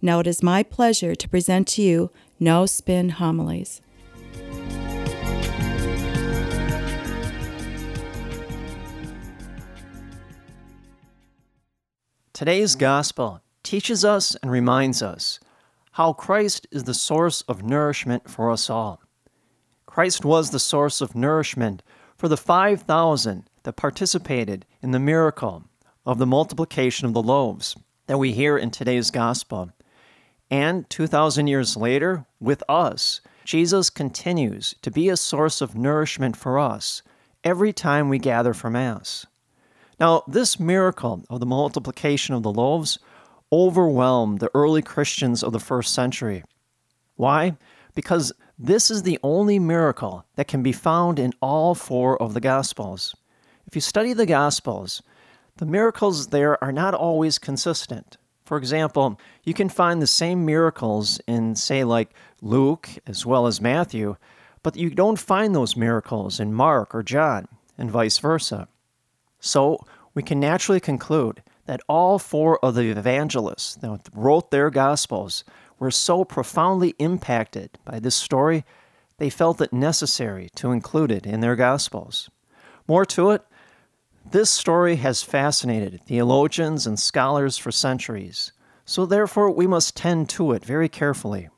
Now it is my pleasure to present to you No Spin Homilies. Today's gospel teaches us and reminds us how Christ is the source of nourishment for us all. Christ was the source of nourishment for the 5,000 that participated in the miracle of the multiplication of the loaves that we hear in today's gospel. And 2,000 years later, with us, Jesus continues to be a source of nourishment for us every time we gather for Mass. Now, this miracle of the multiplication of the loaves overwhelmed the early Christians of the first century. Why? Because this is the only miracle that can be found in all four of the Gospels. If you study the Gospels, the miracles there are not always consistent. For example, you can find the same miracles in, say, like Luke as well as Matthew, but you don't find those miracles in Mark or John, and vice versa. So, we can naturally conclude that all four of the evangelists that wrote their Gospels were so profoundly impacted by this story, they felt it necessary to include it in their Gospels. More to it, this story has fascinated theologians and scholars for centuries, so therefore we must tend to it very carefully.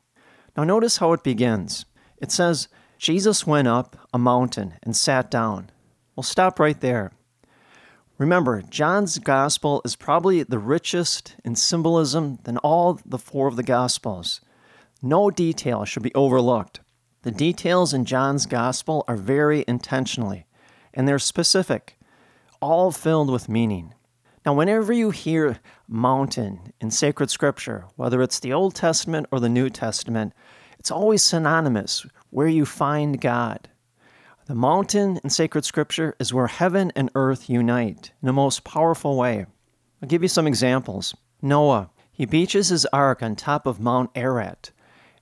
Now, notice how it begins. It says, Jesus went up a mountain and sat down. We'll stop right there. Remember, John's gospel is probably the richest in symbolism than all the four of the gospels. No detail should be overlooked. The details in John's gospel are very intentionally, and they're specific, all filled with meaning. Now, whenever you hear mountain in sacred scripture, whether it's the Old Testament or the New Testament, it's always synonymous where you find God. The mountain in sacred scripture is where heaven and earth unite in the most powerful way. I'll give you some examples. Noah, he beaches his ark on top of Mount Ararat,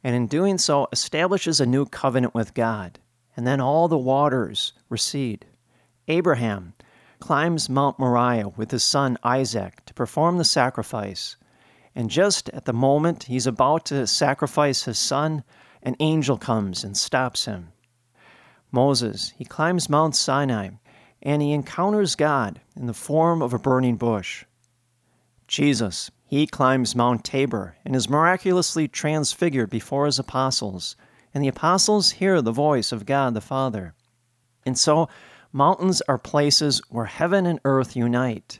and in doing so establishes a new covenant with God, and then all the waters recede. Abraham climbs Mount Moriah with his son Isaac to perform the sacrifice, and just at the moment he's about to sacrifice his son, an angel comes and stops him. Moses, he climbs Mount Sinai and he encounters God in the form of a burning bush. Jesus, he climbs Mount Tabor and is miraculously transfigured before his apostles, and the apostles hear the voice of God the Father. And so, mountains are places where heaven and earth unite.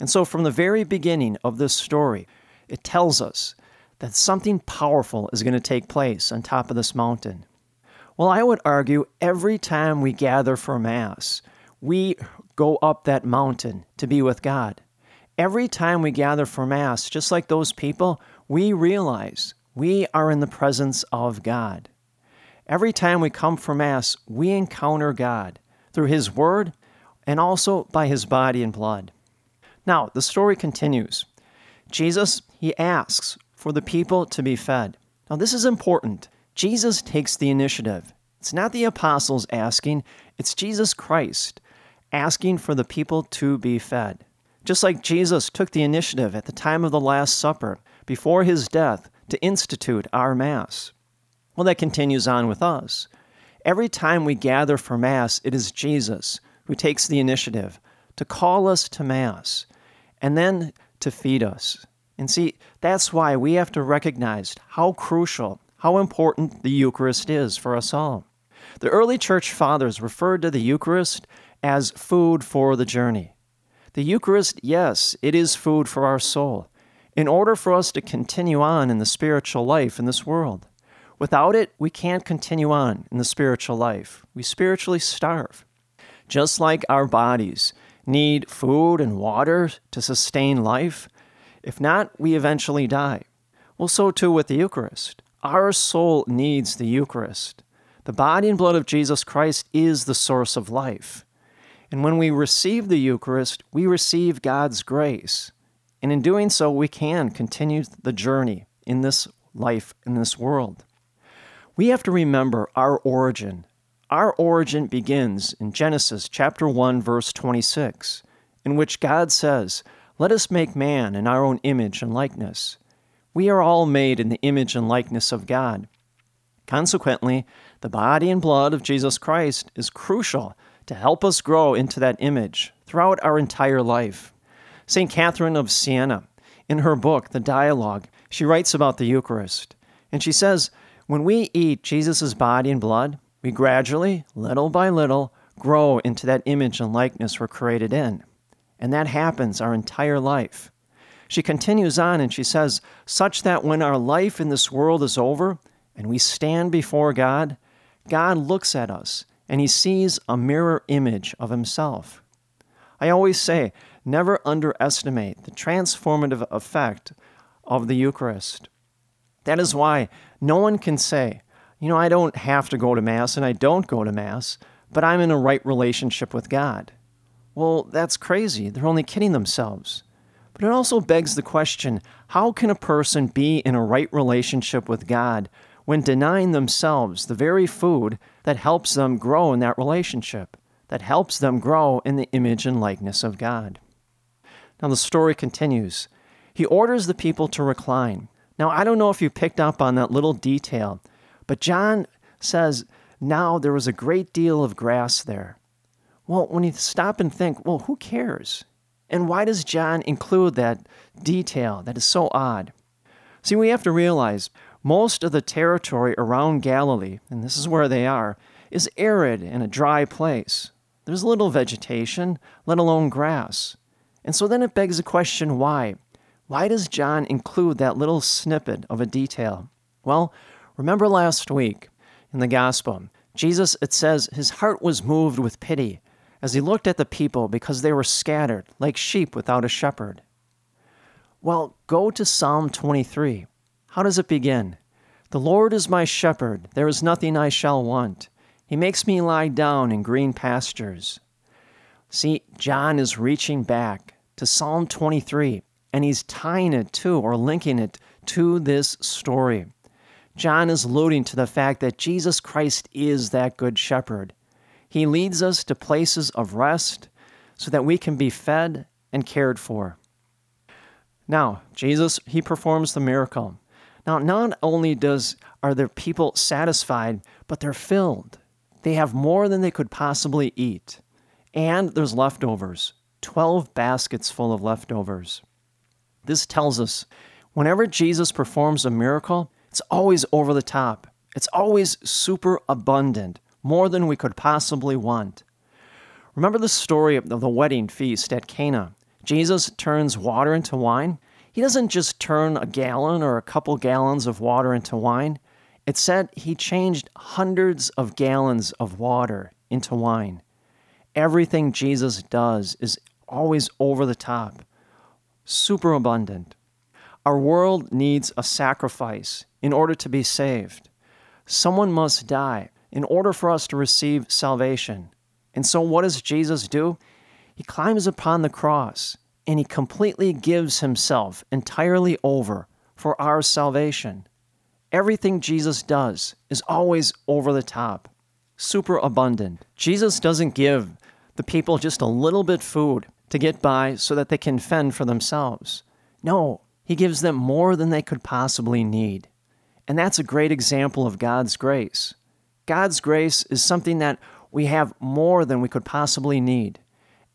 And so, from the very beginning of this story, it tells us that something powerful is going to take place on top of this mountain. Well, I would argue every time we gather for Mass, we go up that mountain to be with God. Every time we gather for Mass, just like those people, we realize we are in the presence of God. Every time we come for Mass, we encounter God through His Word and also by His body and blood. Now, the story continues. Jesus, He asks for the people to be fed. Now, this is important Jesus takes the initiative. It's not the apostles asking, it's Jesus Christ asking for the people to be fed. Just like Jesus took the initiative at the time of the Last Supper, before his death, to institute our Mass. Well, that continues on with us. Every time we gather for Mass, it is Jesus who takes the initiative to call us to Mass and then to feed us. And see, that's why we have to recognize how crucial how important the Eucharist is for us all. The early church fathers referred to the Eucharist as food for the journey. The Eucharist, yes, it is food for our soul, in order for us to continue on in the spiritual life in this world. Without it, we can't continue on in the spiritual life. We spiritually starve. Just like our bodies need food and water to sustain life, if not, we eventually die. Well, so too with the Eucharist. Our soul needs the Eucharist. The body and blood of Jesus Christ is the source of life. And when we receive the Eucharist, we receive God's grace. And in doing so, we can continue the journey in this life, in this world. We have to remember our origin. Our origin begins in Genesis chapter 1 verse 26, in which God says, "Let us make man in our own image and likeness." We are all made in the image and likeness of God. Consequently, the body and blood of Jesus Christ is crucial to help us grow into that image throughout our entire life. St. Catherine of Siena, in her book, The Dialogue, she writes about the Eucharist. And she says, When we eat Jesus' body and blood, we gradually, little by little, grow into that image and likeness we're created in. And that happens our entire life. She continues on and she says, such that when our life in this world is over and we stand before God, God looks at us and he sees a mirror image of himself. I always say, never underestimate the transformative effect of the Eucharist. That is why no one can say, you know, I don't have to go to Mass and I don't go to Mass, but I'm in a right relationship with God. Well, that's crazy. They're only kidding themselves. But it also begs the question how can a person be in a right relationship with God when denying themselves the very food that helps them grow in that relationship, that helps them grow in the image and likeness of God? Now the story continues. He orders the people to recline. Now, I don't know if you picked up on that little detail, but John says, Now there was a great deal of grass there. Well, when you stop and think, well, who cares? And why does John include that detail that is so odd? See, we have to realize most of the territory around Galilee, and this is where they are, is arid and a dry place. There's little vegetation, let alone grass. And so then it begs the question why? Why does John include that little snippet of a detail? Well, remember last week in the Gospel, Jesus, it says, his heart was moved with pity as he looked at the people because they were scattered like sheep without a shepherd. Well, go to Psalm 23. How does it begin? The Lord is my shepherd, there is nothing I shall want. He makes me lie down in green pastures. See, John is reaching back to Psalm 23, and he's tying it to or linking it to this story. John is alluding to the fact that Jesus Christ is that good shepherd. He leads us to places of rest so that we can be fed and cared for. Now, Jesus, he performs the miracle. Now, not only does are the people satisfied, but they're filled. They have more than they could possibly eat. And there's leftovers. 12 baskets full of leftovers. This tells us whenever Jesus performs a miracle, it's always over the top. It's always super abundant, more than we could possibly want. Remember the story of the wedding feast at Cana? Jesus turns water into wine. He doesn't just turn a gallon or a couple gallons of water into wine. It said he changed hundreds of gallons of water into wine. Everything Jesus does is always over the top, super abundant. Our world needs a sacrifice in order to be saved. Someone must die in order for us to receive salvation. And so, what does Jesus do? He climbs upon the cross and he completely gives himself entirely over for our salvation. Everything Jesus does is always over the top, super abundant. Jesus doesn't give the people just a little bit food to get by so that they can fend for themselves. No, he gives them more than they could possibly need. And that's a great example of God's grace. God's grace is something that we have more than we could possibly need.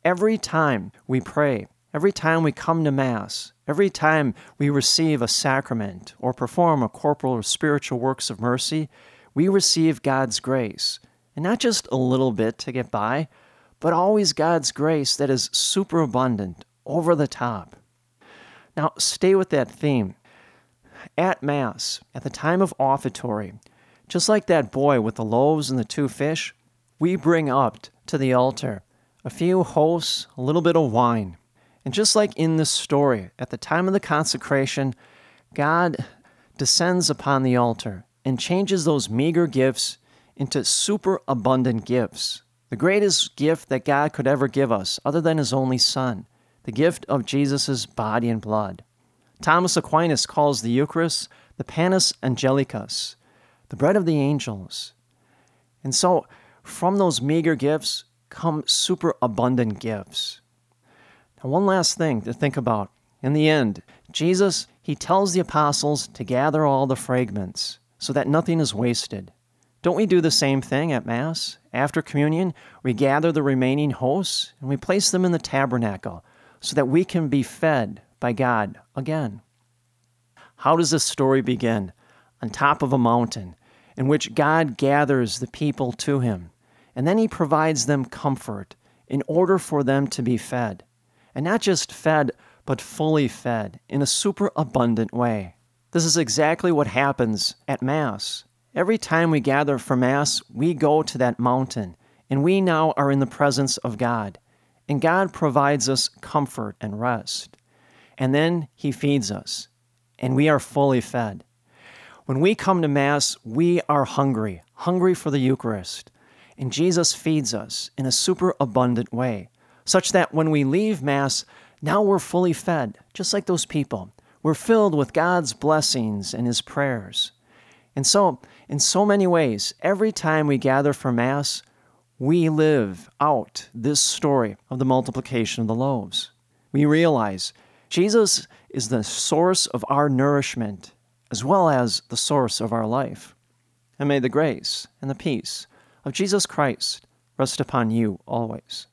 Every time we pray, every time we come to Mass, every time we receive a sacrament or perform a corporal or spiritual works of mercy, we receive God's grace. And not just a little bit to get by, but always God's grace that is superabundant, over the top. Now, stay with that theme. At Mass, at the time of offertory, just like that boy with the loaves and the two fish, we bring up to the altar a few hosts, a little bit of wine. And just like in this story, at the time of the consecration, God descends upon the altar and changes those meager gifts into superabundant gifts. The greatest gift that God could ever give us, other than His only Son, the gift of Jesus' body and blood. Thomas Aquinas calls the Eucharist the panis angelicus, the bread of the angels. And so, from those meager gifts come super abundant gifts. Now, one last thing to think about. In the end, Jesus, he tells the apostles to gather all the fragments so that nothing is wasted. Don't we do the same thing at Mass? After communion, we gather the remaining hosts and we place them in the tabernacle so that we can be fed by God again. How does this story begin? On top of a mountain, in which God gathers the people to him, and then he provides them comfort in order for them to be fed. And not just fed, but fully fed in a super abundant way. This is exactly what happens at Mass. Every time we gather for Mass, we go to that mountain, and we now are in the presence of God. And God provides us comfort and rest. And then He feeds us, and we are fully fed. When we come to Mass, we are hungry, hungry for the Eucharist. And Jesus feeds us in a super abundant way, such that when we leave Mass, now we're fully fed, just like those people. We're filled with God's blessings and His prayers. And so, in so many ways, every time we gather for Mass, we live out this story of the multiplication of the loaves. We realize Jesus is the source of our nourishment as well as the source of our life. And may the grace and the peace of Jesus Christ rest upon you always.